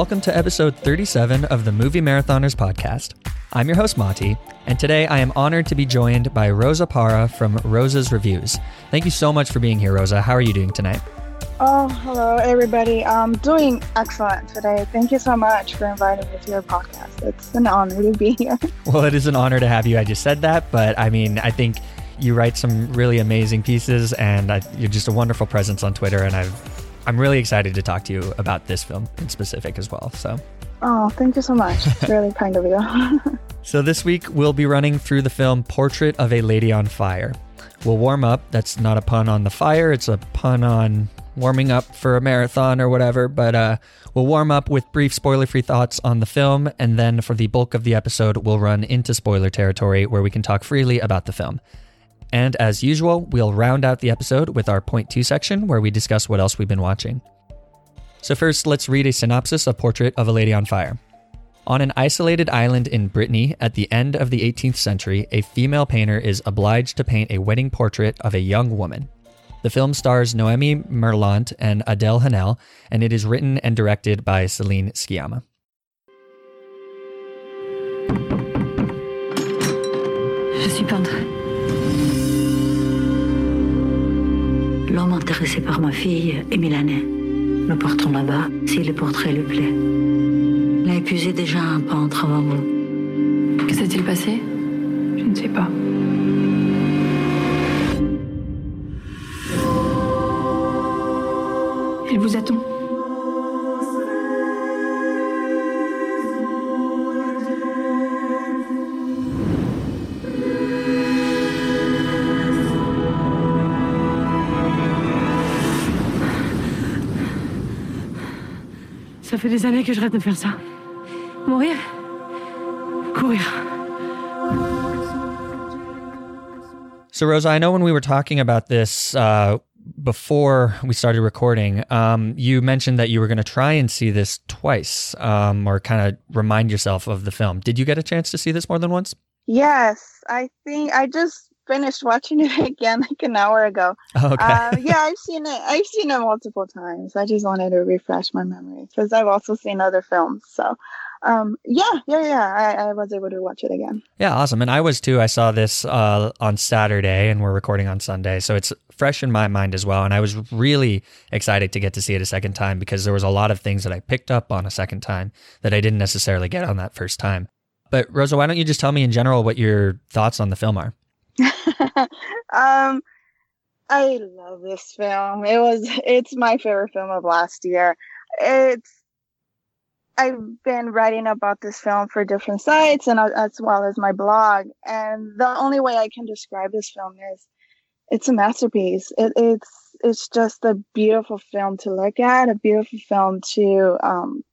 welcome to episode 37 of the Movie Marathoners podcast. I'm your host, Monty, and today I am honored to be joined by Rosa Para from Rosa's Reviews. Thank you so much for being here, Rosa. How are you doing tonight? Oh, hello, everybody. I'm doing excellent today. Thank you so much for inviting me to your podcast. It's an honor to be here. Well, it is an honor to have you. I just said that, but I mean, I think you write some really amazing pieces, and I, you're just a wonderful presence on Twitter, and I've I'm really excited to talk to you about this film in specific as well. So, oh, thank you so much. It's really kind of you. so, this week we'll be running through the film Portrait of a Lady on Fire. We'll warm up. That's not a pun on the fire, it's a pun on warming up for a marathon or whatever. But uh, we'll warm up with brief spoiler free thoughts on the film. And then for the bulk of the episode, we'll run into spoiler territory where we can talk freely about the film. And as usual, we'll round out the episode with our point two section where we discuss what else we've been watching. So, first, let's read a synopsis of Portrait of a Lady on Fire. On an isolated island in Brittany at the end of the 18th century, a female painter is obliged to paint a wedding portrait of a young woman. The film stars Noémie Merlant and Adèle Haenel, and it is written and directed by Céline Sciamma. Je suis peintre. Par ma fille est milanais. Nous partons là-bas si le portrait lui plaît. Il a épuisé déjà un peintre avant vous. Que s'est-il passé? Je ne sais pas. Il vous attend. Fait des années que je rêve de faire ça. Mourir Courir. So, Rosa, I know when we were talking about this uh, before we started recording, um, you mentioned that you were going to try and see this twice um, or kind of remind yourself of the film. Did you get a chance to see this more than once? Yes, I think I just finished watching it again like an hour ago. Okay. Uh, yeah, I've seen it. I've seen it multiple times. I just wanted to refresh my memory because I've also seen other films. So, um, yeah, yeah, yeah. I, I, was able to watch it again. Yeah, awesome. And I was too. I saw this uh, on Saturday, and we're recording on Sunday, so it's fresh in my mind as well. And I was really excited to get to see it a second time because there was a lot of things that I picked up on a second time that I didn't necessarily get on that first time. But Rosa, why don't you just tell me in general what your thoughts on the film are? um, I love this film. It was it's my favorite film of last year. It's I've been writing about this film for different sites and uh, as well as my blog. And the only way I can describe this film is it's a masterpiece. It, it's it's just a beautiful film to look at, a beautiful film to um,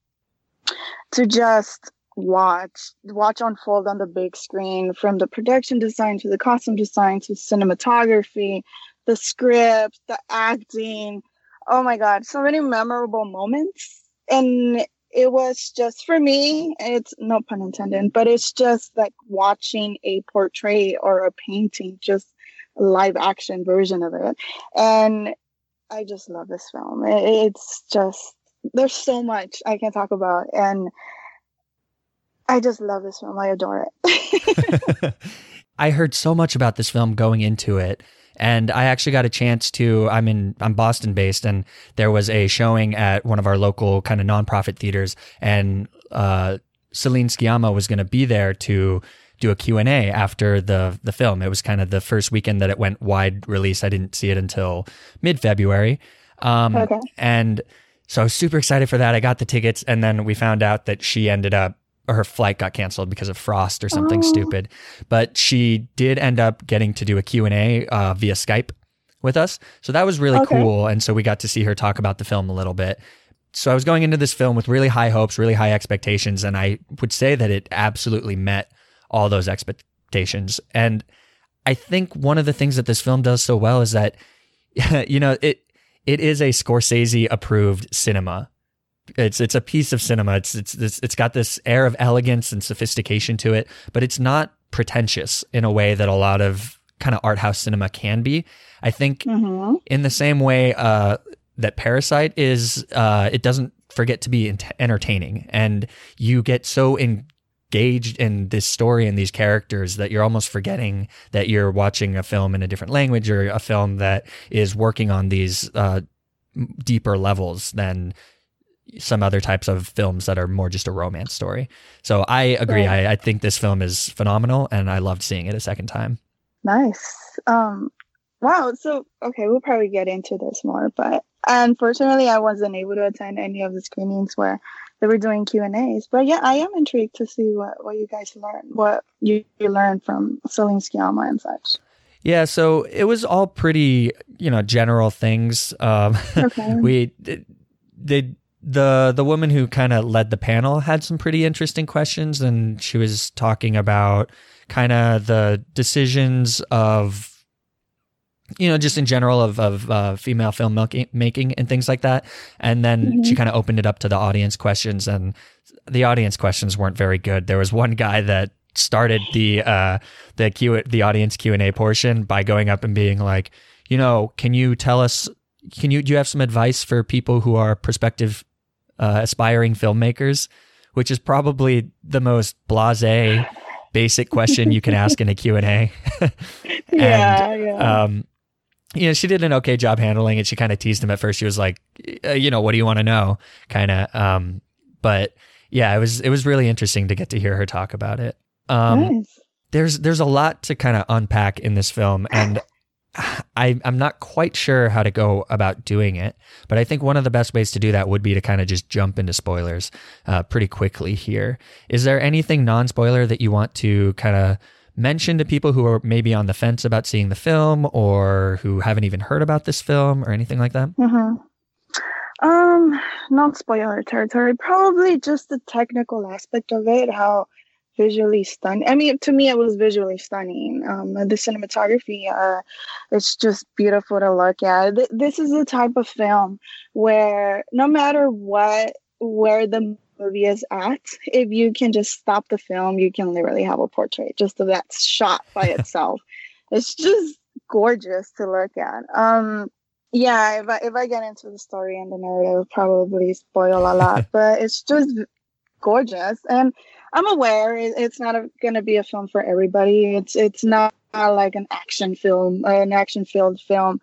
to just watch watch unfold on the big screen from the production design to the costume design to cinematography the script the acting. Oh my god so many memorable moments. And it was just for me it's no pun intended but it's just like watching a portrait or a painting just live action version of it. And i just love this film. It's just there's so much i can talk about. And I just love this film. I adore it. I heard so much about this film going into it. And I actually got a chance to. I'm in. I'm Boston based, and there was a showing at one of our local kind of nonprofit theaters, and uh, Céline Sciamma was going to be there to do a Q&A after the the film. It was kind of the first weekend that it went wide release. I didn't see it until mid-February. Um, okay. And so I was super excited for that. I got the tickets and then we found out that she ended up or her flight got canceled because of frost or something oh. stupid. But she did end up getting to do a Q&A uh, via Skype with us. So that was really okay. cool. And so we got to see her talk about the film a little bit. So I was going into this film with really high hopes, really high expectations. And I would say that it absolutely met all those expectations. And I think one of the things that this film does so well is that, you know, it, it is a Scorsese approved cinema it's it's a piece of cinema. It's it's it's, it's got this air of elegance and sophistication to it, but it's not pretentious in a way that a lot of kind of art house cinema can be. I think mm-hmm. in the same way uh, that Parasite is, uh, it doesn't forget to be ent- entertaining and you get so engaged in this story and these characters that you're almost forgetting that you're watching a film in a different language or a film that is working on these uh, deeper levels than some other types of films that are more just a romance story. So I agree. Right. I, I think this film is phenomenal and I loved seeing it a second time. Nice. Um, wow. So, okay, we'll probably get into this more, but unfortunately, I wasn't able to attend any of the screenings where they were doing Q and A's. But yeah, I am intrigued to see what, what you guys learned, what you, you learned from Celine Sciamma and such. Yeah, so it was all pretty, you know, general things. Um, Okay. we did the the woman who kind of led the panel had some pretty interesting questions, and she was talking about kind of the decisions of, you know, just in general of of uh, female film making, and things like that. And then she kind of opened it up to the audience questions, and the audience questions weren't very good. There was one guy that started the uh the Q the audience Q and A portion by going up and being like, you know, can you tell us? Can you do you have some advice for people who are prospective uh, aspiring filmmakers? Which is probably the most blasé, basic question you can ask in a Q and A. Yeah, yeah. Um, you know, she did an okay job handling it. She kind of teased him at first. She was like, uh, you know, what do you want to know? Kind of. Um, but yeah, it was it was really interesting to get to hear her talk about it. Um, nice. there's there's a lot to kind of unpack in this film and I, I'm not quite sure how to go about doing it, but I think one of the best ways to do that would be to kind of just jump into spoilers uh, pretty quickly here. Is there anything non spoiler that you want to kind of mention to people who are maybe on the fence about seeing the film or who haven't even heard about this film or anything like that? Mm-hmm. Um, not spoiler territory. Probably just the technical aspect of it, how visually stunning. I mean, to me, it was visually stunning. Um, the cinematography, uh, it's just beautiful to look at. Th- this is the type of film where no matter what, where the movie is at, if you can just stop the film, you can literally have a portrait just of that shot by itself. it's just gorgeous to look at. Um, yeah, if I, if I get into the story and the narrative, probably spoil a lot, but it's just gorgeous. And I'm aware it, it's not going to be a film for everybody. It's it's not, like an action film, uh, an action filled film,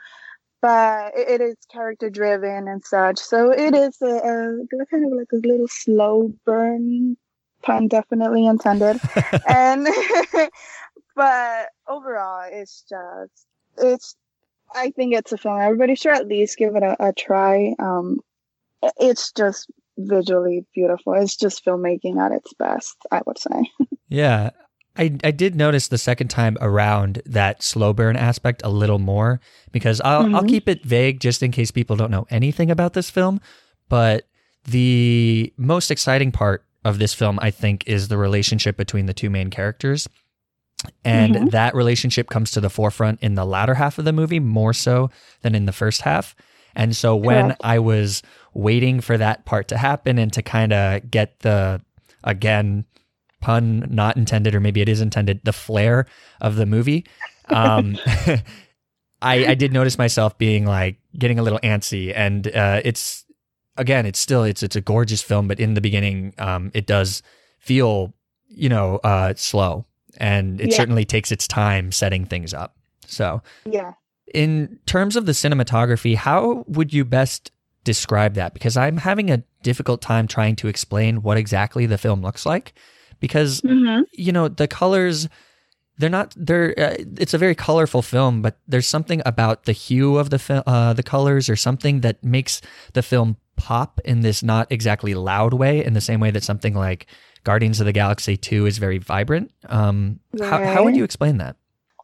but it, it is character driven and such. So it is a, a kind of like a little slow burn, pun definitely intended. and but overall, it's just it's. I think it's a film everybody should at least give it a, a try. Um, it's just visually beautiful. It's just filmmaking at its best, I would say. Yeah. I, I did notice the second time around that slow burn aspect a little more because I'll, I'll Mhm. keep it vague just in case people don't know anything about this film. But the most exciting part of this film, I think, is the relationship between the two main characters. And Mhm. that relationship comes to the forefront in the latter half of the movie more so than in the first half. And so when Correct. I was waiting for that part to happen and to kind of get the, again, pun not intended, or maybe it is intended, the flair of the movie, um, I, I did notice myself being like getting a little antsy. And uh, it's, again, it's still, it's, it's a gorgeous film, but in the beginning, um, it does feel, you know, uh, slow. And it Yeah. certainly takes its time setting things up. So, yeah. In terms of the cinematography, how would you best describe that? Because I'm having a difficult time trying to explain what exactly the film looks like. Because, Mm-hmm. you know, the colors, they're not, they're, uh, it's a very colorful film, but there's something about the hue of the, uh, the colors or something that makes the film pop in this not exactly loud way, in the same way that something like Guardians of the Galaxy 2 is very vibrant. Um, how, how would you explain that?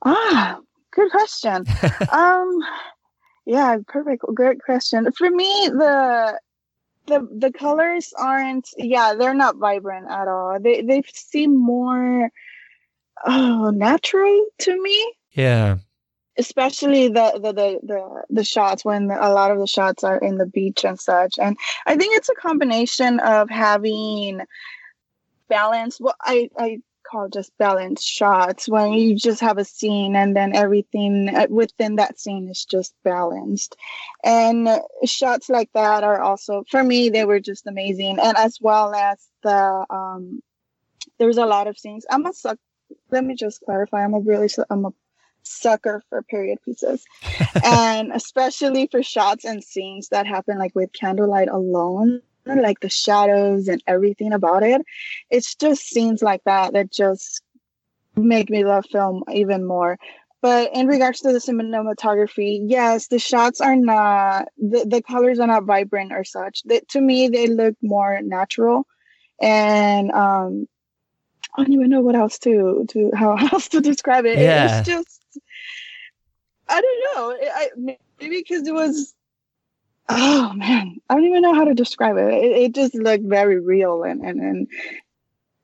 Ah, good question. um, yeah, perfect. Great question. For me, the the the colors aren't. Yeah, they're not vibrant at all. They they seem more oh natural to me. Yeah. Especially the the the the, the shots when a lot of the shots are in the beach and such. And I think it's a combination of having balance. Well, I I call just balanced shots when you just have a scene and then everything uh, within that scene is just balanced. And shots like that are also for me they were just amazing. And as well as the um there's a lot of scenes. I'm a suck let me just clarify i'm a really i'm a sucker for period pieces. And especially for shots and scenes that happen like with candlelight alone like the shadows and everything about it it's just scenes like that that just make me love film even more but in regards to the cinematography yes the shots are not the, the colors are not vibrant or such they, to me they look more natural and um I don't even know what else to to how else to describe it. Yeah. It's just I don't know. I, maybe because it was oh man, I don't even know how to describe it. It, it just looked very real and and and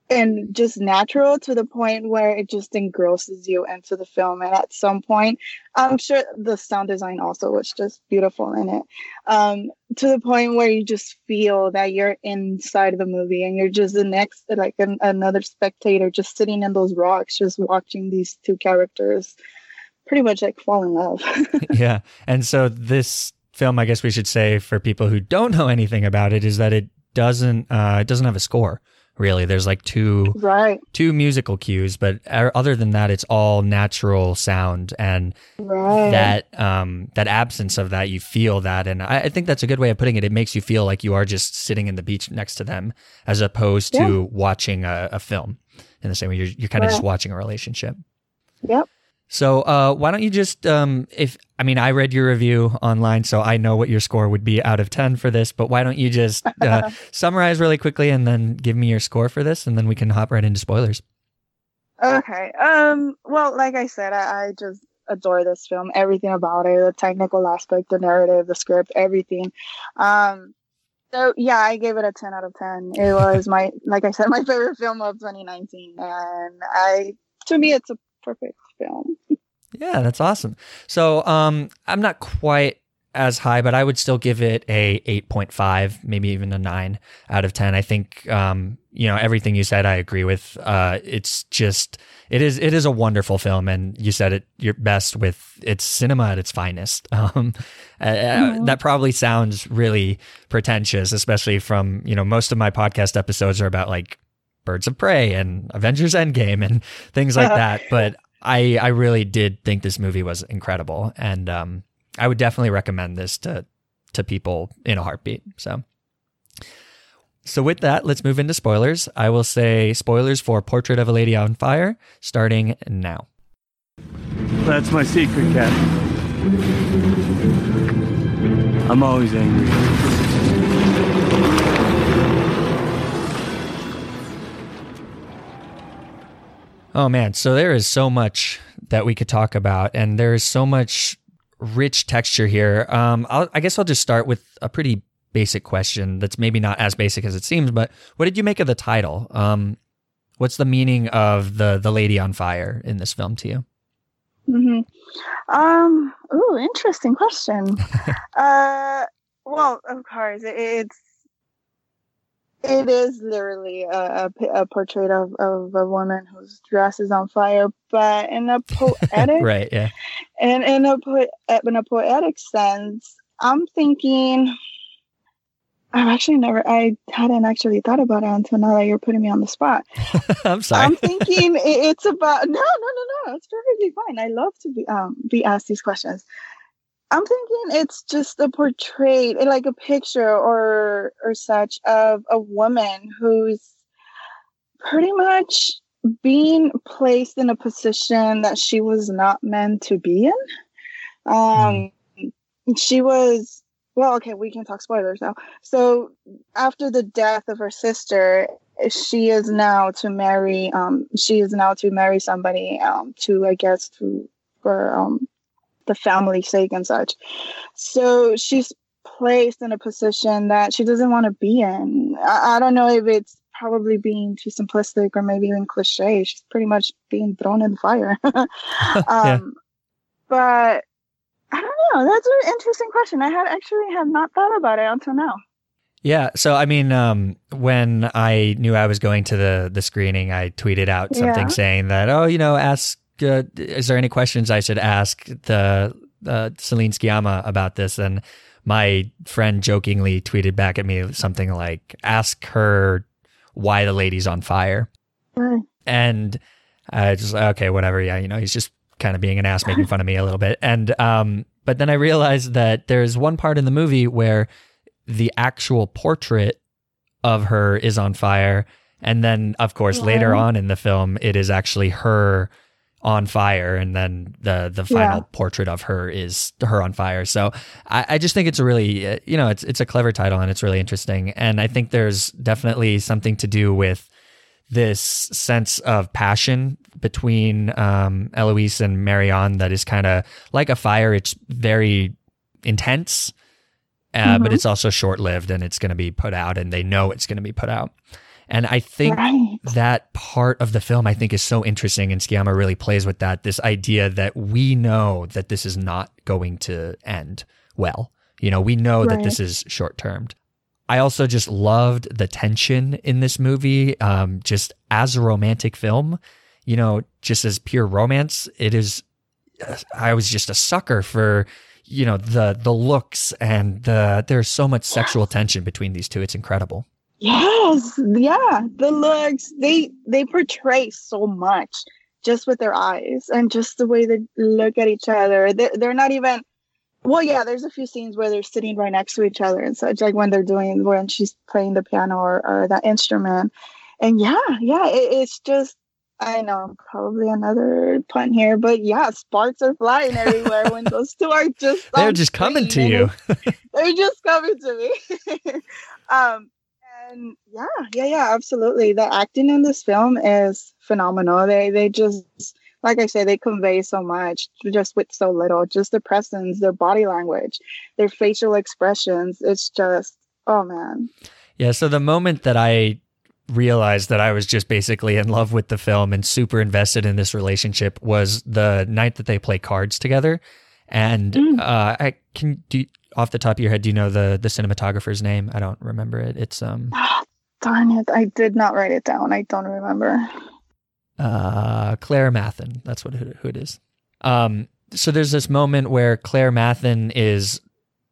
and just natural to the point where it just engrosses you into the film. And at some point, I'm sure the sound design also was just beautiful in it. Um, to the point where you just feel that you're inside of the movie and you're just the next, like an, another spectator, just sitting in those rocks, just watching these two characters pretty much like fall in love. yeah. And so this film, I guess we should say for people who don't know anything about it, is that it doesn't uh, it doesn't have a score really. There's like two right two musical cues, but other than that, it's all natural sound and right. that um, that absence of that, you feel that, and I, I, think that's a good way of putting it. It makes you feel like you are just sitting in the beach next to them, as opposed yeah. to watching a, a, film. In the same way, you're you're kind of just watching a relationship. Yep. So uh, why don't you just um, if I mean I read your review online, so I know what your score would be out of ten for this. But why don't you just uh, summarize really quickly and then give me your score for this, and then we can hop right into spoilers. Okay. Um. Well, like I said, I, I just adore this film. Everything about it, the technical aspect, the narrative, the script, everything. Um. So yeah, I gave it a ten out of ten. It was my, like I said, my favorite film of 2019, and I, to me, it's a perfect film. Yeah, that's awesome. So um, I'm not quite as high, but I would still give it a 8.5, maybe even a 9 out of 10. I think um, you know everything you said I agree with. Uh, it's just it is it is a wonderful film and you said it your best with it's cinema at its finest. Um, mm-hmm. uh, that probably sounds really pretentious, especially from, you know, most of my podcast episodes are about like Birds of Prey and Avengers Endgame and things like that, but I I really did think this movie was incredible, and um, I would definitely recommend this to to people in a heartbeat. So. So with that, let's move into spoilers. I will say spoilers for Portrait of a Lady on Fire starting now. That's my secret, Cap. I'm always angry. Oh man, so there is so much that we could talk about, and there is so much rich texture here. Um, i guess I'll just start with a pretty basic question that's maybe not as basic as it seems, but what did you make of the title? Um, what's the meaning of the the lady on fire in this film to you? Mm-hmm. Um. Ooh, interesting question. uh. Well, of course, it's it is literally a, a, a, portrait of, of a woman whose dress is on fire, but in a poetic, right? Yeah, and in a po- in a poetic sense, I'm thinking. I've actually never, I hadn't actually thought about it until now that you're putting me on the spot. I'm sorry. I'm thinking it's about no, no, no, no. It's perfectly fine. I love to be um be asked these questions. I'm thinking it's just a portrait, like a picture or or such of a woman who's pretty much being placed in a position that she was not meant to be in. Um, mm. she was well. Okay, we can talk spoilers now. So after the death of her sister, she is now to marry. Um, she is now to marry somebody. Um, to I guess to for um the family sake and such. So she's placed in a position that she doesn't want to be in. I, I don't know if it's probably being too simplistic or maybe even cliche. She's pretty much being thrown in the fire. um, yeah. But I don't know. That's an interesting question. I had actually have not thought about it until now. Yeah. So I mean, um, when I knew I was going to the the screening, I tweeted out something Yeah. saying that, oh, you know, ask. Uh, is there any questions I should ask the uh, Celine Sciamma about this? And my friend jokingly tweeted back at me something like, "Ask her why the lady's on fire." Right. and I just okay, whatever. Yeah, you know, he's just kind of being an ass, making fun of me a little bit. And um, but then I realized that there's one part in the movie where the actual portrait of her is on fire, and then of course later on in the film, it is actually her on fire, and then the the final Yeah. portrait of her is her on fire. So I, I just think it's a really uh, you know it's it's a clever title and it's really interesting, and I think there's definitely something to do with this sense of passion between um, Eloise and Marianne that is kind of like a fire. It's very intense, uh, but Mhm. it's also short lived and it's going to be put out, and they know it's going to be put out. And I think Right. that part of the film I think is so interesting, and Sciamma really plays with that. This idea that we know that this is not going to end well. You know, we know that this is short termed. I also just loved the tension in this movie. Um, just as a romantic film, you know, just as pure romance, it is. I was just a sucker for, you know, the the looks and the there's so much sexual tension between these two. It's incredible. Yes, yeah. The looks they they portray so much just with their eyes and just the way they look at each other. They're, they're not even. Well, yeah. There's a few scenes where they're sitting right next to each other and such, like when they're doing when she's playing the piano or, or that instrument. And yeah, yeah, it, it's just. I know probably another pun here, but yeah, sparks are flying everywhere when those two are just. They're just coming to you. they're just coming to me. um, and yeah, yeah, yeah, absolutely. The acting in this film is phenomenal. They they just like I said, they convey so much just with so little. Just their presence, their body language, their facial expressions. It's just oh man. Yeah, so the moment that I realized that I was just basically in love with the film and super invested in this relationship was the night that they play cards together. And Mm. uh, I can do off the top of your head, do you know the the cinematographer's name? I don't remember it. It's um Darn it! I did not write it down. I don't remember. uh, Claire Mathon. That's what who, who it is. Um, so there's this moment where Claire Mathon is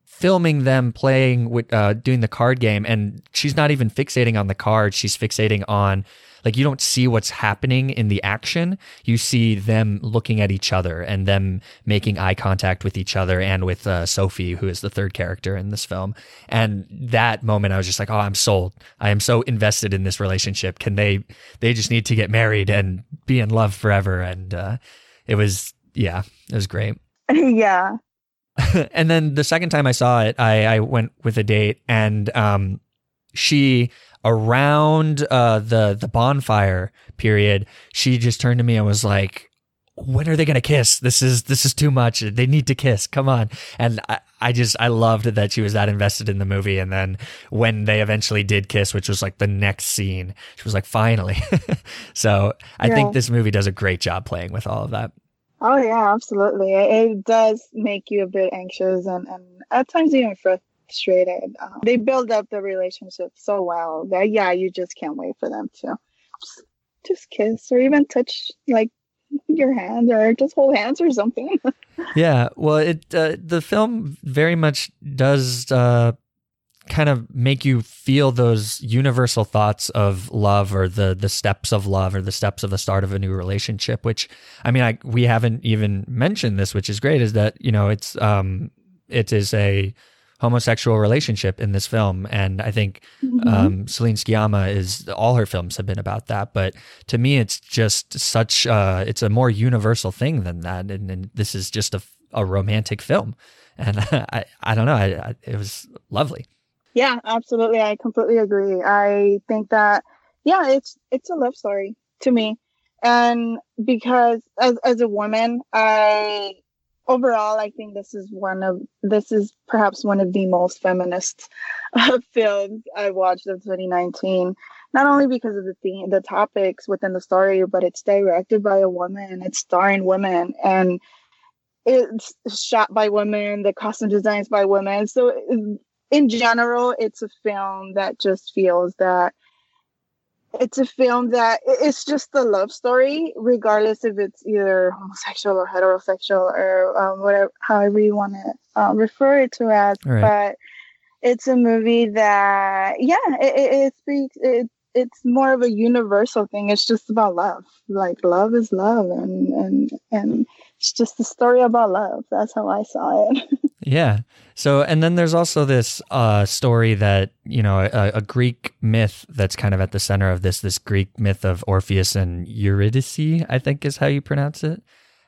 filming them playing with uh, doing the card game, and she's not even fixating on the card. She's fixating on like you don't see what's happening in the action. You see them looking at each other and them making eye contact with each other and with uh, Sophie, who is the third character in this film. And that moment, I was just like, oh, I'm sold. I am so invested in this relationship. Can they? They just need to get married and be in love forever. And uh, it was, yeah, it was great. yeah. and then the second time I saw it, I, I went with a date, and um, she around uh, the the bonfire period, she just turned to me and was like, "When are they gonna kiss? This is this is too much. They need to kiss. Come on!" And I, I just I loved that she was that invested in the movie. And then when they eventually did kiss, which was like the next scene, she was like, "Finally!" so I Yeah. think this movie does a great job playing with all of that. Oh yeah, absolutely. It, it does make you a bit anxious and, and at times even frustrated. Um, they build up the relationship so well that yeah, you just can't wait for them to just, just kiss or even touch like your hand or just hold hands or something. Yeah, well, it uh, the film very much does uh, kind of make you feel those universal thoughts of love, or the the steps of love, or the steps of the start of a new relationship. Which I mean, I, we haven't even mentioned this, which is great. Is that you know it's um it is a homosexual relationship in this film, and I think um, Celine Sciamma is all her films have been about that, but to me, it's just such uh, it's a more universal thing than that, and, and this is just a, a romantic film, and I I don't know, I, I, it was lovely. Yeah, absolutely. I completely agree. I think that yeah, it's it's a love story to me. And because as as a woman, I overall I think this is one of this is perhaps one of the most feminist uh, films I watched of 2019. Not only because of the theme, the topics within the story, but it's directed by a woman, it's starring women, and it's shot by women, the costume designs by women. So in general, it's a film that just feels that it's a film that it's just a love story, regardless if it's either homosexual or heterosexual or um, whatever, however you want to uh, refer it to as. Right. But it's a movie that, yeah, it, it, it speaks. It, it's more of a universal thing. It's just about love. Like love is love, and and and it's just a story about love. That's how I saw it. Yeah. So, and then there's also this uh, story that you know a, a, Greek myth that's kind of at the center of this. This Greek myth of Orpheus and Eurydice, I think is how you pronounce it.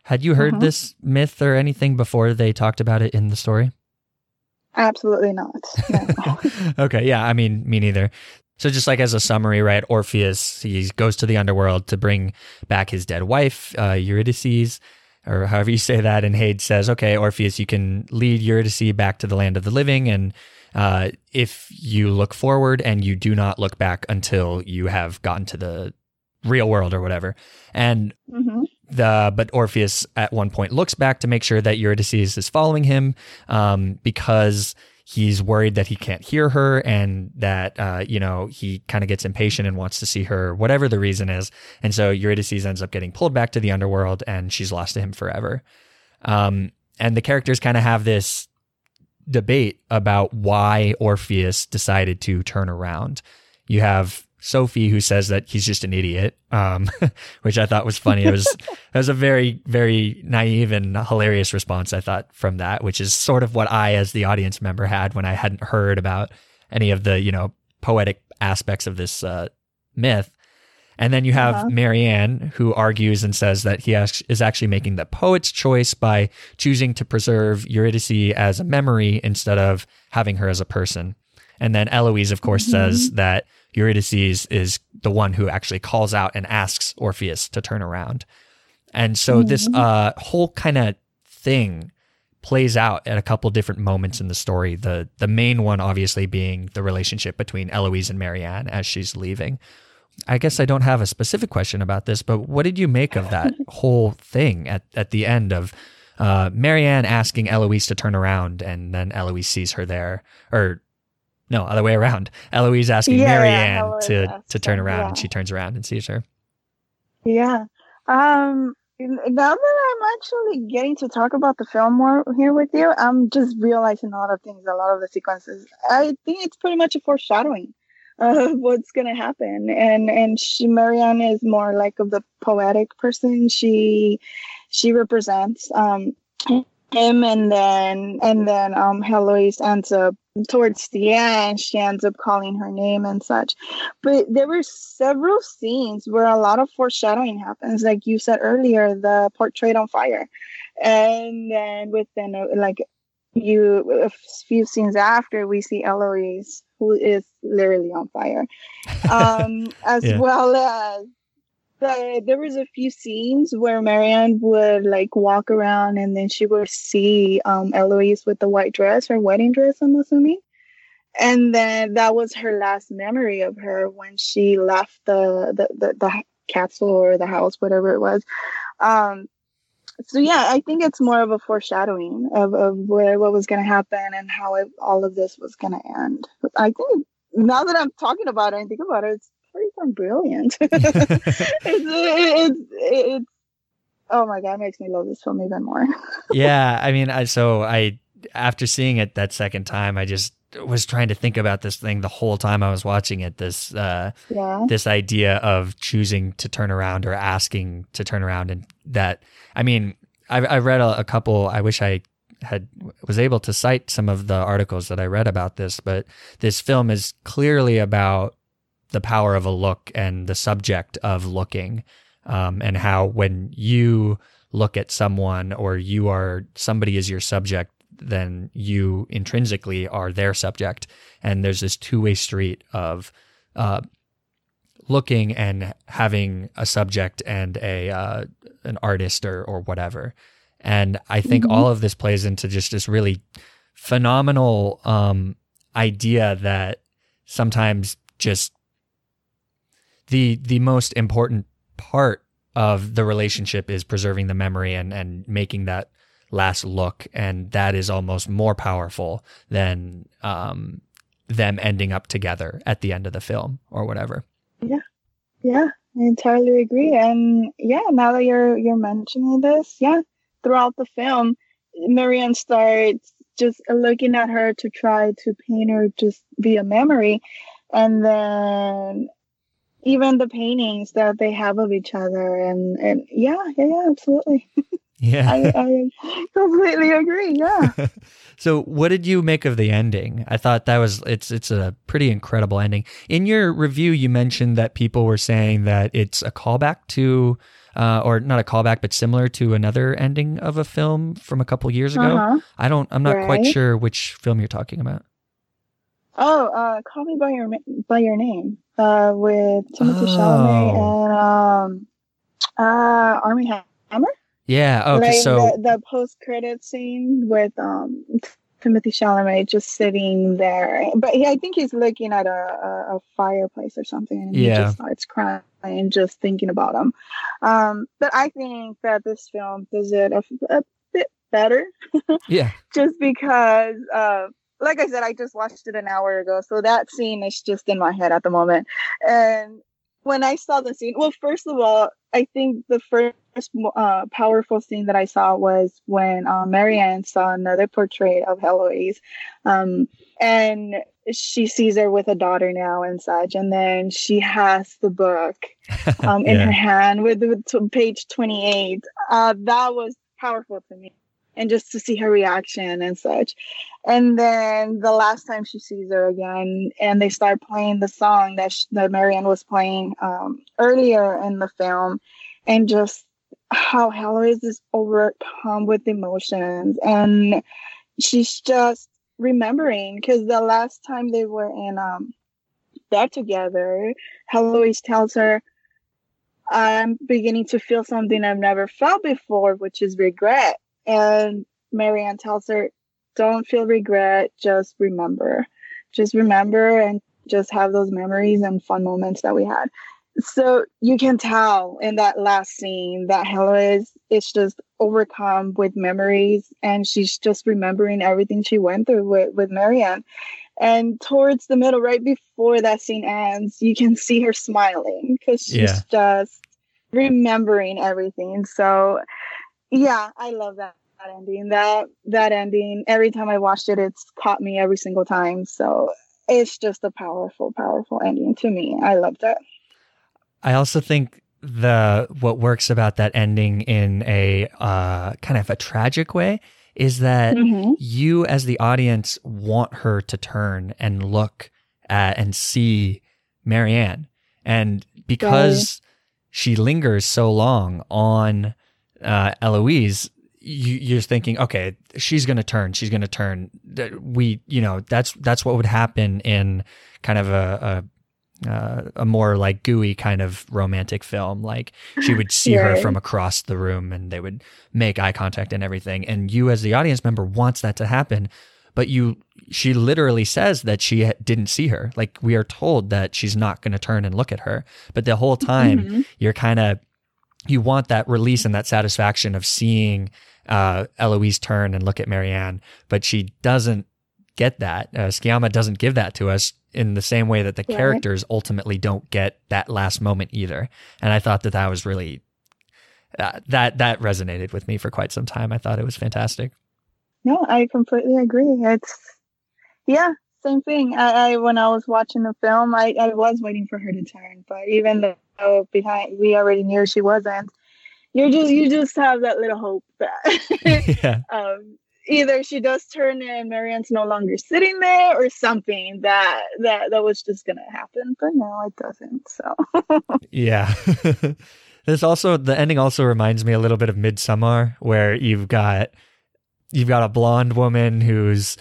Had you heard Mhm. this myth or anything before they talked about it in the story? Absolutely not. No. okay, yeah, I mean, me neither. So, just like as a summary, right? Orpheus he goes to the underworld to bring back his dead wife, uh, Eurydice, or however you say that. And Hades says, "Okay, Orpheus, you can lead Eurydice back to the land of the living, and uh, if you look forward and you do not look back until you have gotten to the real world or whatever." And hmm the but Orpheus at one point looks back to make sure that Eurydice is following him um, because he's worried that he can't hear her and that uh, you know he kind of gets impatient and wants to see her whatever the reason is. And so Eurydice ends up getting pulled back to the underworld and she's lost to him forever. Um, and the characters kind of have this debate about why Orpheus decided to turn around. You have Sophie who says that he's just an idiot, um, which I thought was funny. It was it was a very very naive and hilarious response I thought from that, which is sort of what I as the audience member had when I hadn't heard about any of the you know poetic aspects of this uh, myth. And then you have Uh-huh. Marianne, who argues and says that he is actually making the poet's choice by choosing to preserve Eurydice as a memory instead of having her as a person. And then Eloise, of course, says that Eurydice is the one who actually calls out and asks Orpheus to turn around. And so this uh, whole kind of thing plays out at a couple different moments in the story. The the main one obviously being the relationship between Eloise and Marianne as she's leaving. I guess I don't have a specific question about this, but what did you make of that whole thing at, at the end of uh, Marianne asking Eloise to turn around and then Eloise sees her there? Or no, other way around. Eloise asking Yeah, yeah, Marianne Eloise to, to turn around yeah. and she turns around and sees her. Yeah. Um now that I'm actually getting to talk about the film more here with you, I'm just realizing a lot of things, a lot of the sequences. I think it's pretty much a foreshadowing of what's gonna happen. And and she Marianne is more like of the poetic person. She she represents um him and then and then um Heloise ends up towards the end she ends up calling her name and such. But there were several scenes where a lot of foreshadowing happens like you said earlier the portrait on fire. And then within like you a few scenes after we see eloise who is literally on fire. Um as Yeah. well as the, there was a few scenes where Marianne would like walk around and then she would see um Eloise with the white dress, her wedding dress, I'm assuming. And then that was her last memory of her when she left the the, the, the castle or the house, whatever it was. Um so yeah, I think it's more of a foreshadowing of, of where what was gonna happen and how it, all of this was gonna end. I think now that I'm talking about it and think about it, it's brilliant. it's, it's, it's, oh my god, it makes me love this film even more. yeah, I mean, I, so I after seeing it that second time, I just was trying to think about this thing the whole time I was watching it. This uh, yeah. this idea of choosing to turn around or asking to turn around, and that I mean, I've, I've read a, a couple. I wish I had was able to cite some of the articles that I read about this, but this film is clearly about the power of a look and the subject of looking, um, and how when you look at someone or you are somebody is your subject, then you intrinsically are their subject, and there's this two way street of uh, looking and having a subject and a uh, an artist or or whatever. And I think Mhm. all of this plays into just this really phenomenal um, idea that sometimes just the the most important part of the relationship is preserving the memory and and making that last look, and that is almost more powerful than um, them ending up together at the end of the film or whatever. Yeah, yeah, I entirely agree. And yeah, now that you're you're mentioning this, yeah, throughout the film, Marianne starts just looking at her to try to paint her just via memory, and then even the paintings that they have of each other, and and yeah, yeah, yeah, absolutely. Yeah. I, I completely agree. Yeah. so what did you make of the ending? I thought that was it's it's a pretty incredible ending. In your review you mentioned that people were saying that it's a callback to uh, or not a callback but similar to another ending of a film from a couple years ago. Uh-huh. I don't I'm not quite sure which film you're talking about. Oh, uh, call me by your by your name. Uh, with Timothy Oh. Chalamet and um, uh, Armie Hammer. Yeah, okay, like so the, the post credit scene with um Timothy Chalamet just sitting there, but he, I think he's looking at a, a, a fireplace or something, and he Yeah. just starts crying and just thinking about him. Um, but I think that this film does it a, a bit better, yeah. just because, uh, like I said, I just watched it an hour ago, so that scene is just in my head at the moment, and when I saw the scene, well, first of all, I think the first uh, powerful scene that I saw was when uh, Marianne saw another portrait of Heloise, um, and she sees her with a daughter now and such, and then she has the book um, in Yeah. her hand with, with t- page twenty eight. Uh, that was powerful to me, and just to see her reaction and such. And then the last time she sees her again, and they start playing the song that sh- that Marianne was playing um, earlier in the film, and just how Heloise is overcome with emotions, and she's just remembering because the last time they were in um bed together, Heloise tells her, "I'm beginning to feel something I've never felt before, which is regret." And Marianne tells her, don't feel regret just remember just remember and just have those memories and fun moments that we had so you can tell in that last scene that Hella is just overcome with memories and she's just remembering everything she went through with, with Marianne. And towards the middle, right before that scene ends, you can see her smiling because she's Yeah. just remembering everything. So yeah, I love that, that ending. That that ending, every time I watched it, it's caught me every single time. So it's just a powerful, powerful ending to me. I loved it. I also think the what works about that ending in a uh, kind of a tragic way is that Mhm. you as the audience want her to turn and look at and see Marianne. And because she lingers so long on uh, Eloise, you, you're thinking, okay, she's going to turn. She's going to turn. We, you know, that's that's what would happen in kind of a, a uh, a more like gooey kind of romantic film. Like she would see her from across the room and they would make eye contact and everything. And you, as the audience member, wants that to happen. But you, she literally says that she didn't see her. Like we are told that she's not going to turn and look at her. But the whole time, Mhm. you're kind of, you want that release and that satisfaction of seeing uh, Eloise turn and look at Marianne. But she doesn't get that. Uh, doesn't give that to us in the same way that the Right. characters ultimately don't get that last moment either. And I thought that that was really uh, that that resonated with me for quite some time. I thought it was fantastic. No, I completely agree. It's yeah, same thing. I, I when I was watching the film, I, I was waiting for her to turn, but even though behind we already knew she wasn't, you just you just have that little hope that yeah, um, either she does turn and Marianne's no longer sitting there, or something that that that was just gonna happen. But no, it doesn't. So yeah. this also the ending also reminds me a little bit of Midsummer, where you've got you've got a blonde woman who's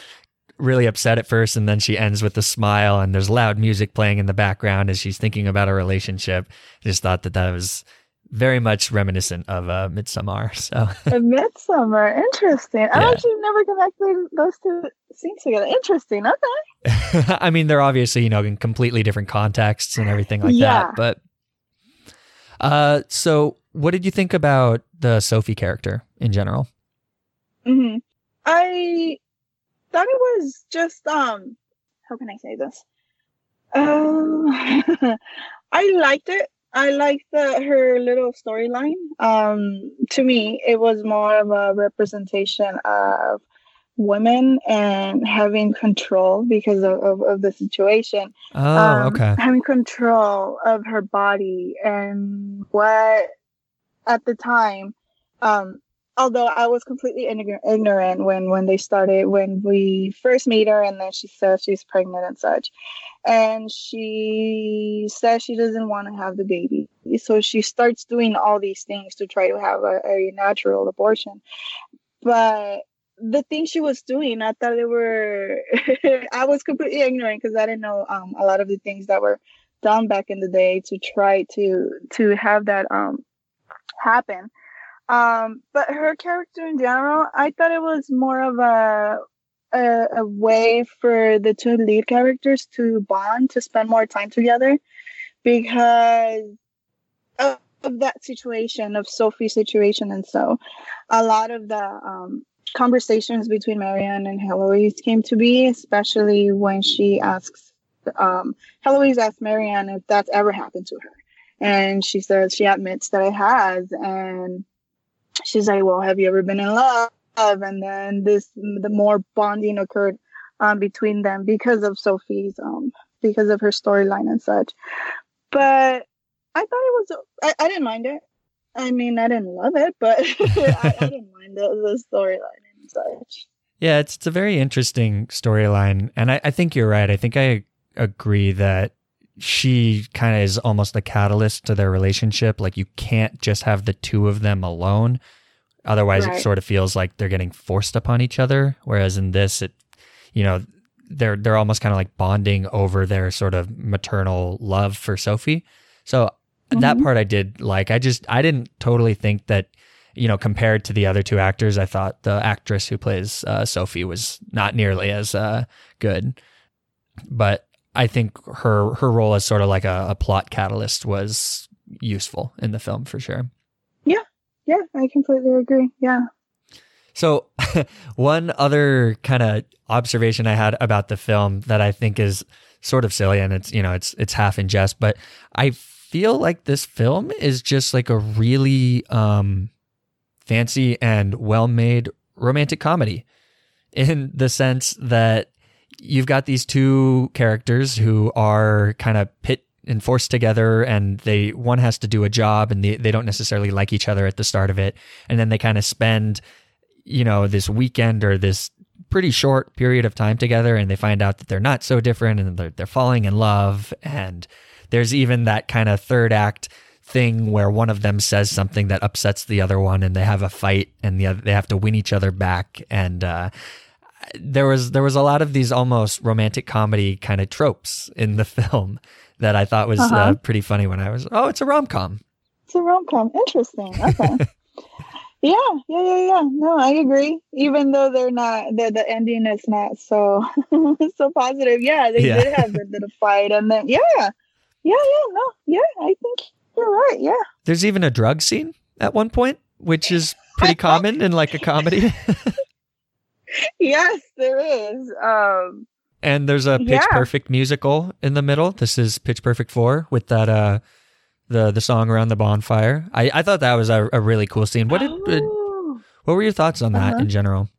really upset at first and then she ends with a smile and there's loud music playing in the background as she's thinking about a relationship I just thought that that was very much reminiscent of uh, midsummer so a midsummer, interesting. I Yeah. actually never connected those two scenes together. Interesting. Okay. i mean they're obviously you know in completely different contexts and everything like Yeah. that but uh so what did you think about the sophie character in general hmm I thought it was just um how can I say this? Um I liked it. I liked the her little storyline. Um to me it was more of a representation of women and having control because of, of, of the situation. Oh, um, okay. Having control of her body and what at the time, um, although I was completely ignorant when when they started when we first meet her and then she says she's pregnant and such, and she says she doesn't want to have the baby, so she starts doing all these things to try to have a, a natural abortion, but the things she was doing, I thought they were. I was completely ignorant because I didn't know um, a lot of the things that were done back in the day to try to to have that um happen. Um, but her character in general, I thought it was more of a, a a way for the two lead characters to bond, to spend more time together, because of, of that situation, of Sophie's situation, and so a lot of the um, conversations between Marianne and Heloise came to be, especially when she asks, um, Heloise asks Marianne if that's ever happened to her. And she says she admits that it has. And she's like, Well, have you ever been in love? And then this, the more bonding occurred um, between them because of Sophie's, um, because of her storyline and such. But I thought it was, I, I didn't mind it. I mean, I didn't love it, but I, I didn't mind the, the storyline and such. Yeah, it's it's a very interesting storyline, and I, I think you're right. I think I agree that she kind of is almost the catalyst to their relationship. Like you can't just have the two of them alone, otherwise Right. it sort of feels like they're getting forced upon each other. Whereas in this, it you know they're they're almost kind of like bonding over their sort of maternal love for Sophie. So that Mhm. part I did like. I just I didn't totally think that you know compared to the other two actors, I thought the actress who plays uh, Sophie was not nearly as uh, good. But I think her her role as sort of like a, a plot catalyst was useful in the film for sure. Yeah, yeah, I completely agree. Yeah. So, one other kind of observation I had about the film that I think is sort of silly, and it's you know it's it's half in jest, but I feel like this film is just like a really um, fancy and well made romantic comedy, in the sense that you've got these two characters who are kind of pit and forced together and they one has to do a job and they, they don't necessarily like each other at the start of it. And then they kind of spend you know this weekend or this pretty short period of time together and they find out that they're not so different and they're, they're falling in love. And there's even that kind of third act thing where one of them says something that upsets the other one and they have a fight and the other, they have to win each other back. And uh, there was there was a lot of these almost romantic comedy kind of tropes in the film that I thought was uh Uh-huh. pretty funny when I was oh it's a rom com It's a rom com. Interesting. Okay. yeah, yeah, yeah, yeah. No, I agree. Even though they're not, the the ending is not so so positive. Yeah, they Yeah. did have the, little fight, and then yeah, yeah, yeah. No, yeah. I think you're right. Yeah. There's even a drug scene at one point, which is pretty common in like a comedy. Yes, there is. Um. and there's a pitch Yeah. perfect musical in the middle. This is Pitch Perfect 4 with that uh the the song around the bonfire. I, I thought that was a, a really cool scene. What did oh, what were your thoughts on that Uh-huh. in general?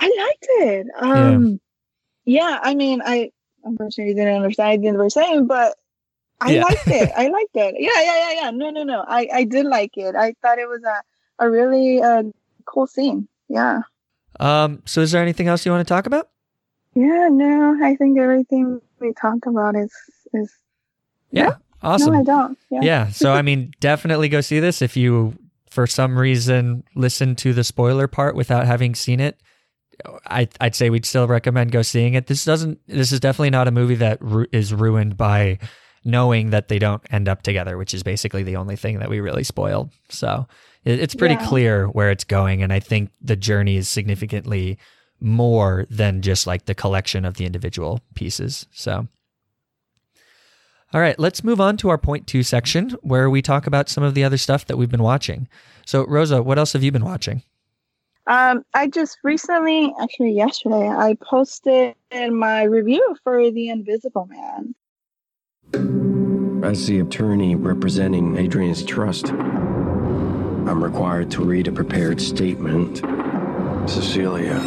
I liked it. Um. Yeah. I mean, I unfortunately didn't understand anything they were saying, but I Yeah. liked it. I liked it. Yeah, yeah, yeah, yeah. No, no, no. I, I did like it. I thought it was a, a really uh, cool scene. Yeah. Um so is there anything else you want to talk about? Yeah, no, I think everything we talked about is is Yeah. Awesome. no, I don't. Yeah. yeah. So I mean, definitely go see this if you, for some reason, listen to the spoiler part without having seen it. I I'd say we'd still recommend go seeing it. This doesn't. This is definitely not a movie that ru- is ruined by knowing that they don't end up together, which is basically the only thing that we really spoiled. So it's pretty Yeah. clear where it's going, and I think the journey is significantly more than just like the collection of the individual pieces. So. All right, let's move on to our point two section where we talk about some of the other stuff that we've been watching. So, Rosa, what else have you been watching? Um, I just recently, actually yesterday, I posted my review for The Invisible Man. As the attorney representing Adrian's trust, I'm required to read a prepared statement. Cecilia,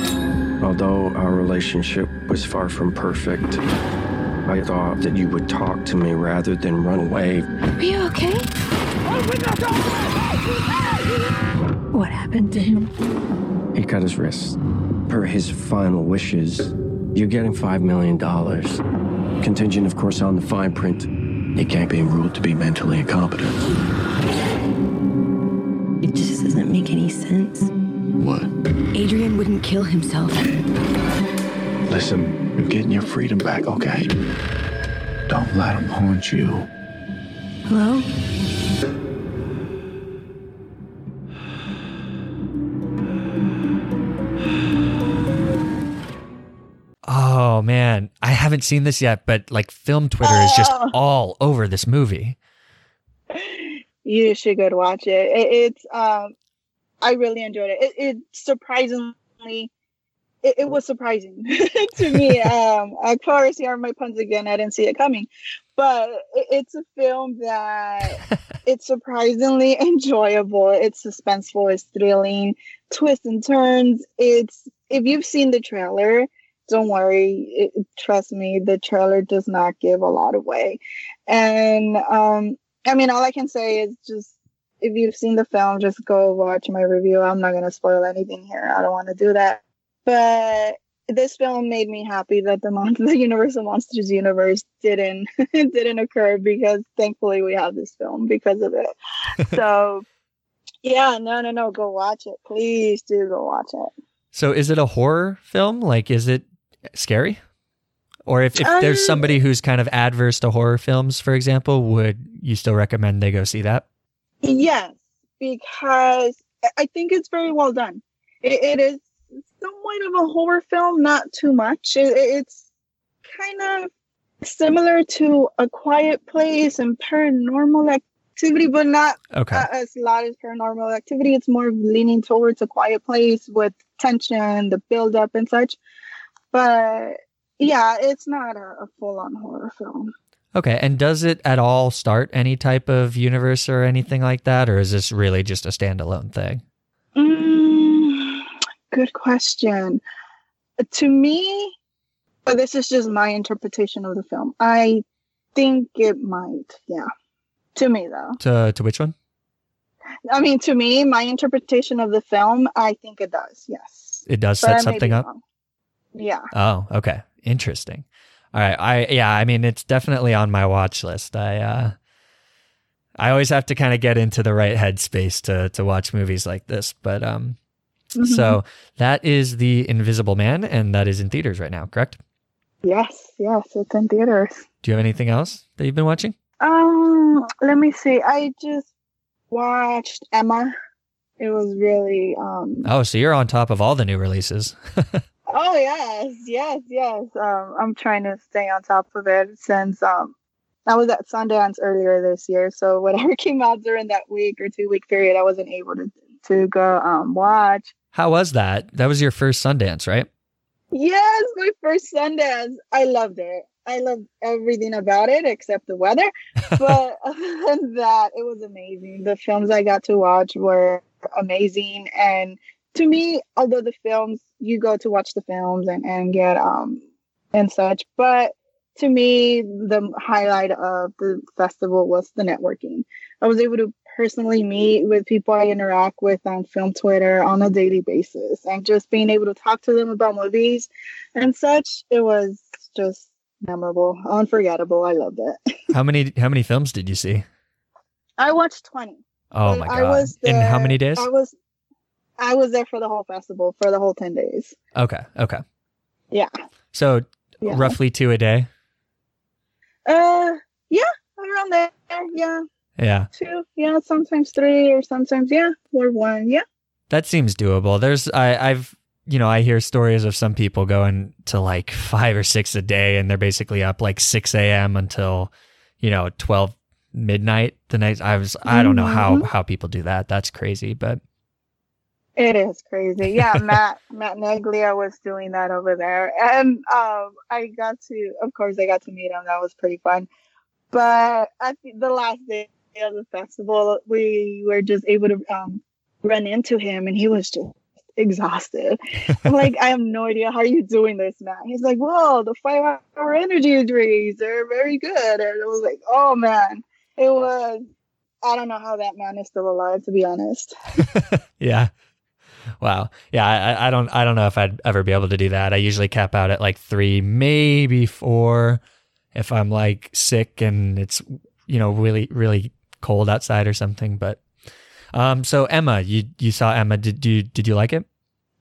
although our relationship was far from perfect, I thought that you would talk to me rather than run away. Are you okay? What happened to him? He cut his wrist. Per his final wishes, you're getting $5 million. Contingent, of course, on the fine print. He can't be ruled to be mentally incompetent. It just doesn't make any sense. What? Adrian wouldn't kill himself. Listen, you're getting your freedom back, okay? Don't let him haunt you. Hello? Oh man, I haven't seen this yet, but like film Twitter is just Oh. all over this movie. You should go to watch it. it it's um, I really enjoyed it. It, it surprisingly, it, it was surprising to me. um, of course, here are my puns again. I didn't see it coming, but it, it's a film that it's surprisingly enjoyable. It's suspenseful. It's thrilling. Twists and turns. It's if you've seen the trailer, don't worry. It, trust me, the trailer does not give a lot away. And um, I mean, all I can say is just if you've seen the film, just go watch my review. I'm not gonna spoil anything here. I don't want to do that. But this film made me happy that the mon- the Universal Monsters universe didn't didn't occur because thankfully we have this film because of it. so yeah, no, no, no, go watch it. Please do go watch it. So is it a horror film? Like is it scary? Or if, if there's Um, somebody who's kind of adverse to horror films, for example, would you still recommend they go see that? Yes, because I- I think it's very well done. It, it is somewhat of a horror film, not too much. It, it's kind of similar to A Quiet Place and Paranormal Activity, but not Okay. uh, as loud as Paranormal Activity. It's more leaning towards A Quiet Place with tension, the build up, and such. But yeah, it's not a, a full on horror film. Okay. And does it at all start any type of universe or anything like that? Or is this really just a standalone thing? Mm, good question. To me, but this is just my interpretation of the film. I think it might, yeah. To me, though. To, to which one? I mean, to me, my interpretation of the film, I think it does, yes. It does But set something up? wrong. Yeah. Oh, okay. Interesting. All right. I yeah, I mean it's definitely on my watch list. I uh I always have to kind of get into the right headspace to to watch movies like this. But um Mhm. so that is The Invisible Man and that is in theaters right now, correct? Yes, yes, it's in theaters. Do you have anything else that you've been watching? Um, let me see. I just watched Emma. It was really um Oh, so you're on top of all the new releases. Oh yes, yes, yes. Um, I'm trying to stay on top of it since um, I was at Sundance earlier this year. So whatever came out during that week or two week period, I wasn't able to to go um watch. How was that? That was your first Sundance, right? Yes, my first Sundance. I loved it. I loved everything about it except the weather. But other than that, it was amazing. The films I got to watch were amazing. And to me, although the films you go to watch the films and, and get um and such, but to me the highlight of the festival was the networking. I was able to personally meet with people I interact with on film Twitter on a daily basis and just being able to talk to them about movies and such, it was just memorable, unforgettable. I loved it. How many how many films did you see? I watched 20. Oh my I god. was In how many days? I was I was there for the whole festival for the whole 10 days. Okay, okay. Yeah. So Yeah. roughly 2 a day? Uh yeah, around there. Yeah. Yeah. Two. Yeah, sometimes three or sometimes yeah, or one. Yeah. That seems doable. There's I I've you know, I hear stories of some people going to like five or six a day and they're basically up like six AM until, you know, twelve midnight the night I was I don't know how Mhm. how people do that. That's crazy. But It is crazy. Yeah, Matt Matt Neglia was doing that over there, and um, I got to, of course, I got to meet him. That was pretty fun. But at the, last day of the festival, we were just able to um, run into him, and he was just exhausted. I'm like, I have no idea how you're doing this, Matt. He's like, well, the five hour energy drinks are very good, and I was like, oh man, it was. I don't know how that man is still alive, to be honest. yeah. Wow. Yeah, I, I don't I don't know if I'd ever be able to do that. I usually cap out at like three, maybe four if I'm like sick and it's you know, really, really cold outside or something. But um so Emma, you you saw Emma. Did you did you like it?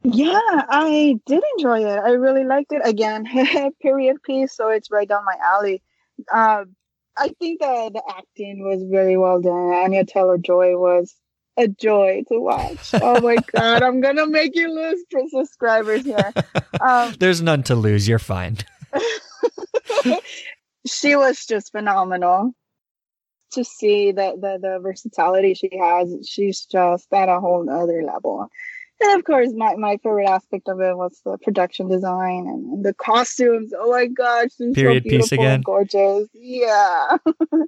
Yeah, I did enjoy it. I really liked it. Again, period piece, so it's right down my alley. Uh, I think that the acting was very well done. Anya Taylor Joy was a joy to watch. Oh my god, I'm gonna make you lose subscribers here. Um, There's none to lose. You're fine. she was just phenomenal. To see the, the the versatility she has, she's just at a whole other level. And of course, my, my favorite aspect of it was the production design and, and the costumes. Oh my gosh, Period so piece again. gorgeous. Yeah,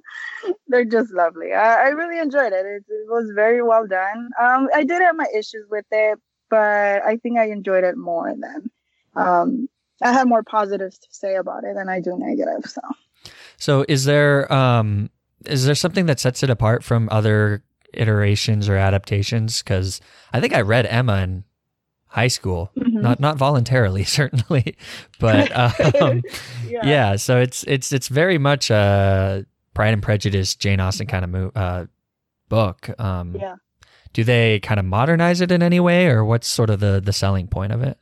they're just lovely. I, I really enjoyed it. it. It was very well done. Um, I did have my issues with it, but I think I enjoyed it more than um, I had more positives to say about it than I do negative. So So is there um is there something that sets it apart from other iterations or adaptations? Because I think I read Emma in high school, Mhm. not not voluntarily certainly, but um, yeah. yeah. So it's it's it's very much a Pride and Prejudice Jane Austen kind of mo- uh, book. Um, Yeah. Do they kind of modernize it in any way, or what's sort of the the selling point of it?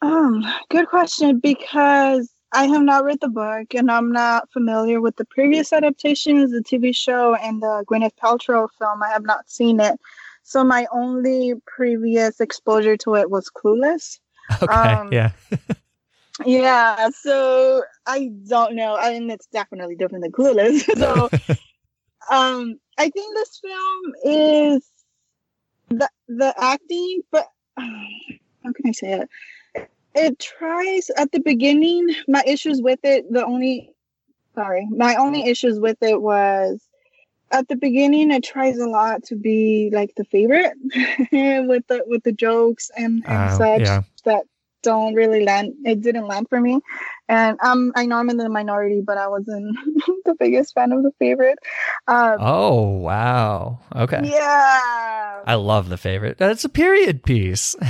Um, good question because I have not read the book and I'm not familiar with the previous adaptations, the TV show and the Gwyneth Paltrow film. I have not seen it. So my only previous exposure to it was Clueless. Okay, Um, yeah, Yeah, so I don't know. I mean, it's definitely different than Clueless. So, um, I think this film is the the acting, but how can I say it? It tries at the beginning. My issues with it, the only, sorry, my only issues with it was at the beginning. It tries a lot to be like the favorite with the with the jokes and, and Uh, such yeah. that don't really land it didn't land for me and um i know i'm in the minority but i wasn't the biggest fan of the favorite um Oh wow, okay. yeah I love the favorite. That's a period piece.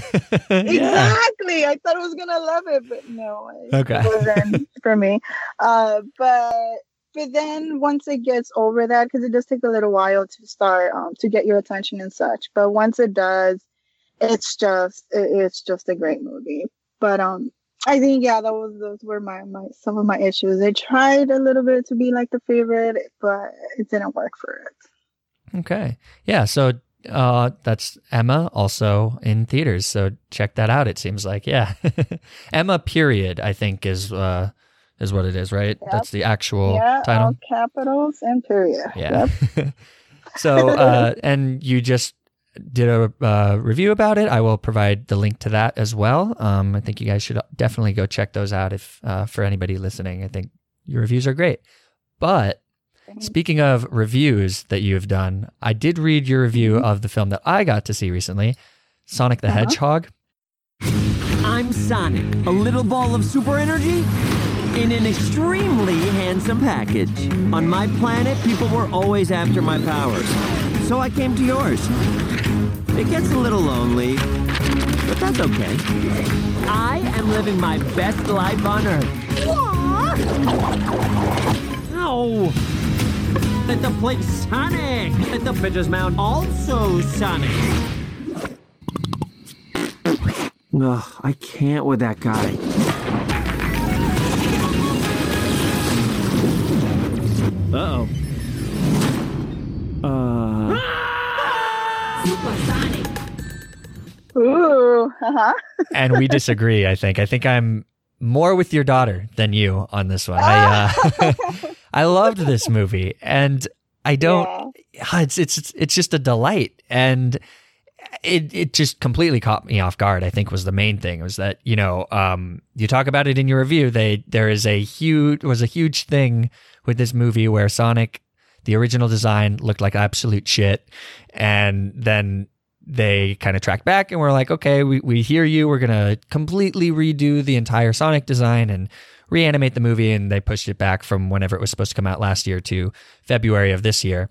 yeah. exactly i thought i was gonna love it but no it Okay. wasn't for me uh but but then once it gets over that because it does take a little while to start um, to get your attention and such but once it does it's just it, it's just a great movie but um I think yeah, that was those were my, my some of my issues. They tried a little bit to be like the favorite, but it didn't work for it. Okay. Yeah. So uh, that's Emma also in theaters. So check that out. It seems like yeah, Emma. Period. I think is uh, is what it is, right? Yep. That's the actual yeah, title. all capitals and period. Yeah. Yep. so uh, and you just did a uh, review about it. I will provide the link to that as well. Um, I think you guys should definitely go check those out if uh, for anybody listening. I think your reviews are great. But speaking of reviews that you have done, I did read your review of the film that I got to see recently, Sonic the Uh-huh. Hedgehog. I'm Sonic, a little ball of super energy in an extremely handsome package. On my planet, people were always after my powers, so I came to yours. It gets a little lonely, but that's okay. I am living my best life on Earth. Ow! Let the plate Sonic! Let the bitches mount also Sonic! Ugh, I can't with that guy. Uh-huh. and we disagree. I think. I think I'm more with your daughter than you on this one. I uh, I loved this movie, and I don't. Yeah. ah, It's it's it's- it's just a delight, and it it just completely caught me off guard. I think was the main thing was that you know um, you talk about it in your review. They there is a huge was a huge thing with this movie where Sonic, the original design looked like absolute shit, and then they kind of tracked back and were like, okay, we we hear you. We're gonna completely redo the entire Sonic design and reanimate the movie, and they pushed it back from whenever it was supposed to come out last year to February of this year.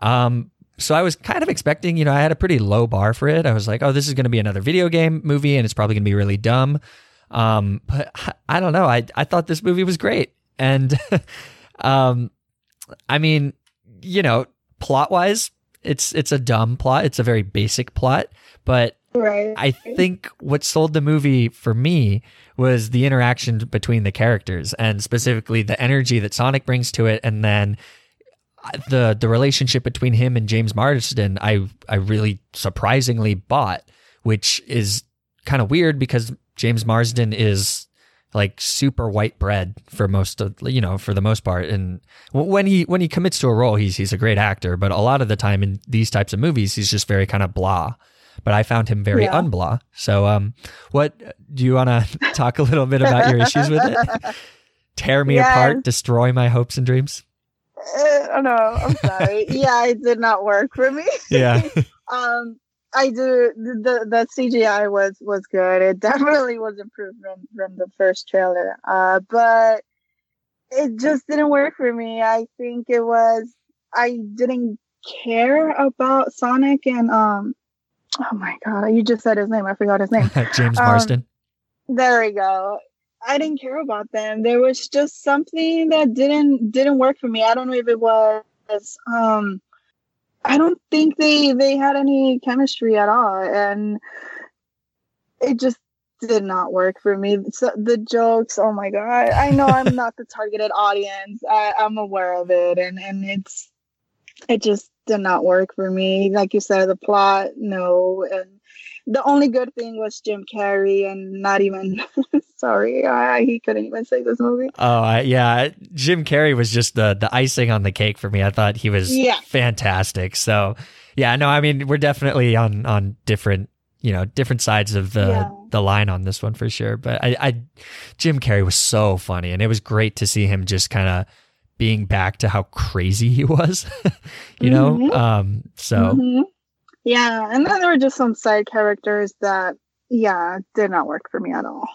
Um, so I was kind of expecting, you know, I had a pretty low bar for it. I was like, oh, this is going to be another video game movie and it's probably going to be really dumb. Um, but I don't know. I, I thought this movie was great. And, um, I mean, you know, plot wise, it's, it's a dumb plot. It's a very basic plot, but Right. I think what sold the movie for me was the interaction between the characters and specifically the energy that Sonic brings to it and then uh, the the relationship between him and James Marsden I I really surprisingly bought which is kind of weird because James Marsden is like super white bread for most of you know for the most part. And when he when he commits to a role he's he's a great actor but a lot of the time in these types of movies he's just very kind of blah. But I found him very Yeah. unblah. So um what do you want to talk a little bit about your issues with it? Tear me apart destroy my hopes and dreams? Uh, no, I'm sorry. yeah, it did not work for me. yeah. Um i do the the cgi was was good. It definitely was improved from from the first trailer. Uh but it just didn't work for me. I think it was i didn't care about sonic and um oh my god you just said his name. I forgot his name. James Um, Marsden? there we go. I didn't care about them. There was just something that didn't didn't work for me. I don't know if it was um i don't think they they had any chemistry at all and it just did not work for me. So the jokes oh my god. I know i'm not the targeted audience. I, i'm aware of it and and it's it just did not work for me. Like you said the plot no and the only good thing was Jim Carrey, and not even sorry, I, he couldn't even say this movie. Oh, I, yeah. Jim Carrey was just the the icing on the cake for me. I thought he was Yeah. fantastic. So, yeah, no, I mean, we're definitely on on different, you know, different sides of the Yeah. the line on this one for sure. But I, I Jim Carrey was so funny, and it was great to see him just kind of being back to how crazy he was. you know, Mhm. um, so Mhm. Yeah, and then there were just some side characters that, yeah, did not work for me at all.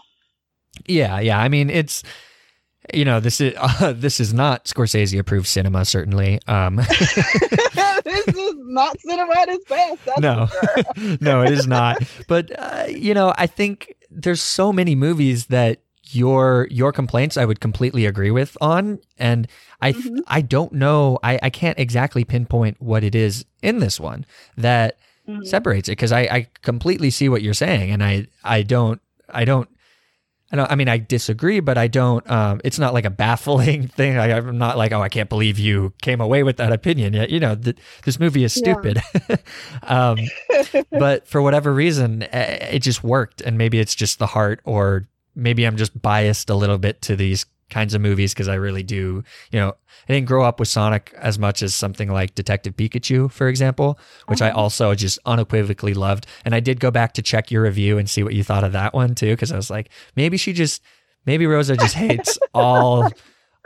Yeah, yeah. I mean, it's you know this is uh, this is not Scorsese approved cinema. Certainly, um, this is not cinema at its best. That's no, sure. no, it is not. But uh, you know, I think there's so many movies that your your complaints I would completely agree with on, and I th- Mhm. I don't know. I I can't exactly pinpoint what it is in this one that Mhm. separates it because I I completely see what you're saying, and I I don't I don't. I don't. I mean, I disagree, but I don't. Um, it's not like a baffling thing. I, I'm not like, oh, I can't believe you came away with that opinion. Yet, you know, th- this movie is Yeah. stupid. um, but for whatever reason, eh, it just worked. And maybe it's just the heart, or maybe I'm just biased a little bit to these kinds of movies because I really do. You know, I didn't grow up with Sonic as much as something like Detective Pikachu, for example, which I Uh-huh. also just unequivocally loved. And I did go back to check your review and see what you thought of that one too, because I was like, maybe she just, maybe Rosa just hates all,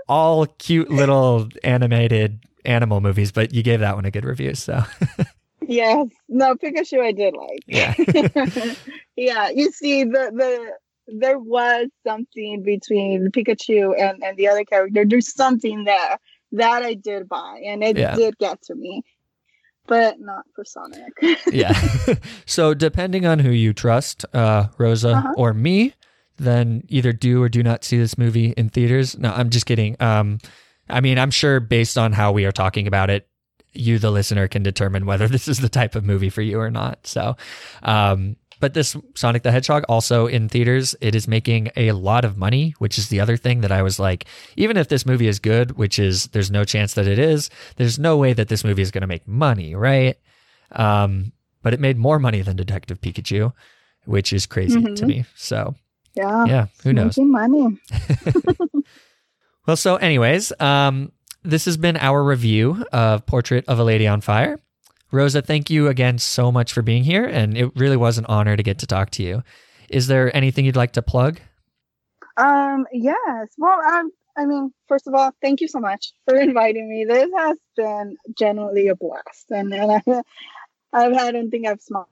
all cute little animated animal movies. But you gave that one a good review, so yes, no, Pikachu I did like. yeah. yeah, you see, the the there was something between Pikachu and and the other character. There's something there that I did buy, and it Yeah. did get to me, but not for Sonic. yeah. so depending on who you trust, uh, Rosa Uh-huh. or me, then either do or do not see this movie in theaters. No, I'm just kidding. Um, I mean, I'm sure based on how we are talking about it, you, the listener, can determine whether this is the type of movie for you or not. So, um, but this Sonic the Hedgehog also in theaters, it is making a lot of money, which is the other thing that I was like, even if this movie is good, which is there's no chance that it is, there's no way that this movie is going to make money, right? Um, but it made more money than Detective Pikachu, which is crazy to Mhm. me. So, yeah, yeah, who knows? making money. Well, so anyways, um, this has been our review of Portrait of a Lady on Fire. Rosa, thank you again so much for being here. And it really was an honor to get to talk to you. Is there anything you'd like to plug? Um, yes. Well, um, I mean, first of all, thank you so much for inviting me. This has been genuinely a blast, and and I, I've I don't think I've smiled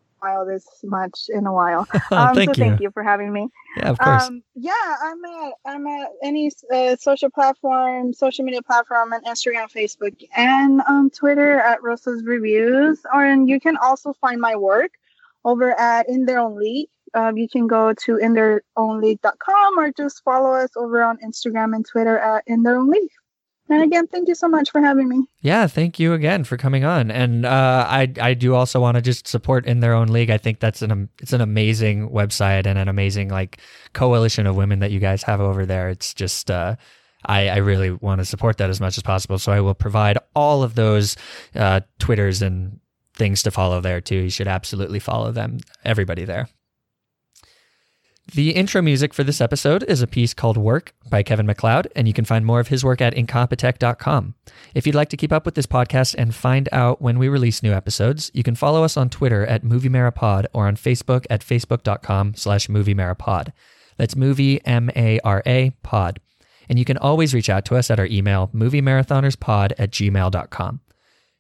this much in a while. Um, thank so you. thank you for having me. Yeah, of course. Um, yeah, I'm at I'm at any uh, social platform, social media platform, and Instagram, Facebook, and um, Twitter at Rosa's Reviews. Or and you can also find my work over at In Their Own League. Um, you can go to in their intheirownleague.com or just follow us over on Instagram and Twitter at In Their Own League. And again, thank you so much for having me. Yeah, thank you again for coming on. And uh, I I do also want to just support in their own league. I think that's an it's an amazing website and an amazing like coalition of women that you guys have over there. It's just uh, I I really want to support that as much as possible. So I will provide all of those uh, twitters and things to follow there too. You should absolutely follow them. Everybody there. The intro music for this episode is a piece called Work by Kevin MacLeod, and you can find more of his work at incompetech.com. If you'd like to keep up with this podcast and find out when we release new episodes, you can follow us on Twitter at MovieMarapod or on Facebook at facebook.com slash MovieMarapod. That's movie M-A-R-A pod. And you can always reach out to us at our email, moviemarathonerspod at gmail.com.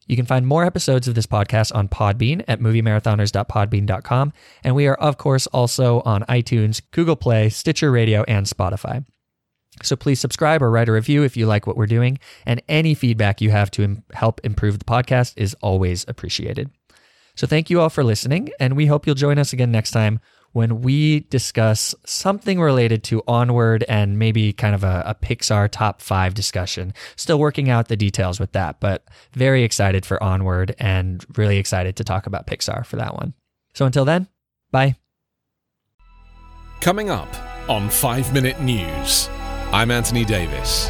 You can find more episodes of this podcast on Podbean at moviemarathoners.podbean.com. And we are, of course, also on iTunes, Google Play, Stitcher Radio, and Spotify. So please subscribe or write a review if you like what we're doing. And any feedback you have to im- help improve the podcast is always appreciated. So thank you all for listening. And we hope you'll join us again next time when we discuss something related to Onward and maybe kind of a, a, Pixar top five discussion. Still working out the details with that, but very excited for Onward and really excited to talk about Pixar for that one. So until then, bye. Coming up on 5 Minute News, I'm Anthony Davis.